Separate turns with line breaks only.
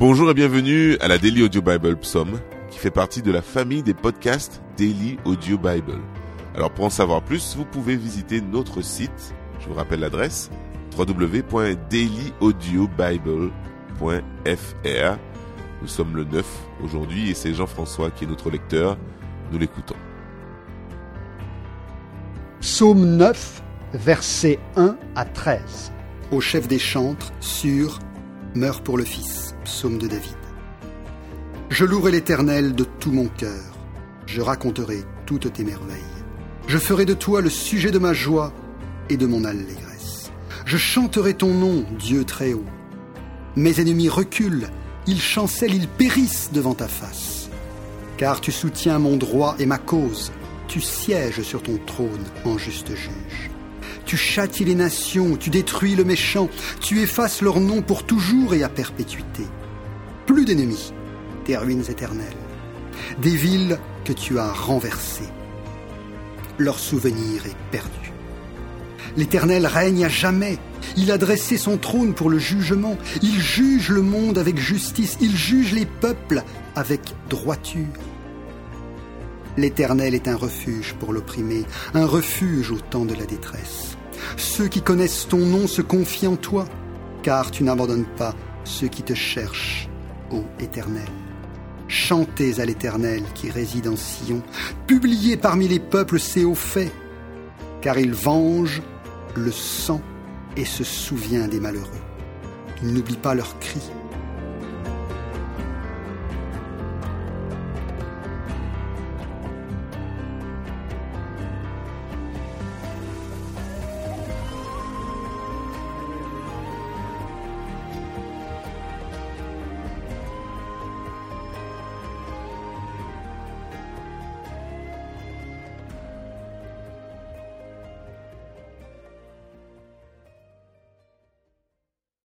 Bonjour et bienvenue à la Daily Audio Bible Psalm, qui fait partie de la famille des podcasts Daily Audio Bible. Alors pour en savoir plus, vous pouvez visiter notre site, je vous rappelle l'adresse, www.dailyaudiobible.fr. Nous sommes le 9 aujourd'hui et c'est Jean-François qui est notre lecteur. Nous l'écoutons.
Psaume 9, versets 1 à 13.
Au chef des chantres, sur Meurt pour le Fils, de David. Je louerai l'Éternel de tout mon cœur. Je raconterai toutes tes merveilles. Je ferai de toi le sujet de ma joie et de mon allégresse. Je chanterai ton nom, Dieu très haut. Mes ennemis reculent, ils chancellent, ils périssent devant ta face. Car tu soutiens mon droit et ma cause. Tu sièges sur ton trône en juste juge. Tu châties les nations, tu détruis le méchant, tu effaces leur nom pour toujours et à perpétuité. Plus d'ennemis, des ruines éternelles, des villes que tu as renversées. Leur souvenir est perdu. L'Éternel règne à jamais. Il a dressé son trône pour le jugement. Il juge le monde avec justice. Il juge les peuples avec droiture. L'Éternel est un refuge pour l'opprimé, un refuge au temps de la détresse. Ceux qui connaissent ton nom se confient en toi, car tu n'abandonnes pas ceux qui te cherchent, ô Éternel. Chantez à l'Éternel qui réside en Sion, publiez parmi les peuples ses hauts faits, car il venge le sang et se souvient des malheureux. Il n'oublie pas leurs cris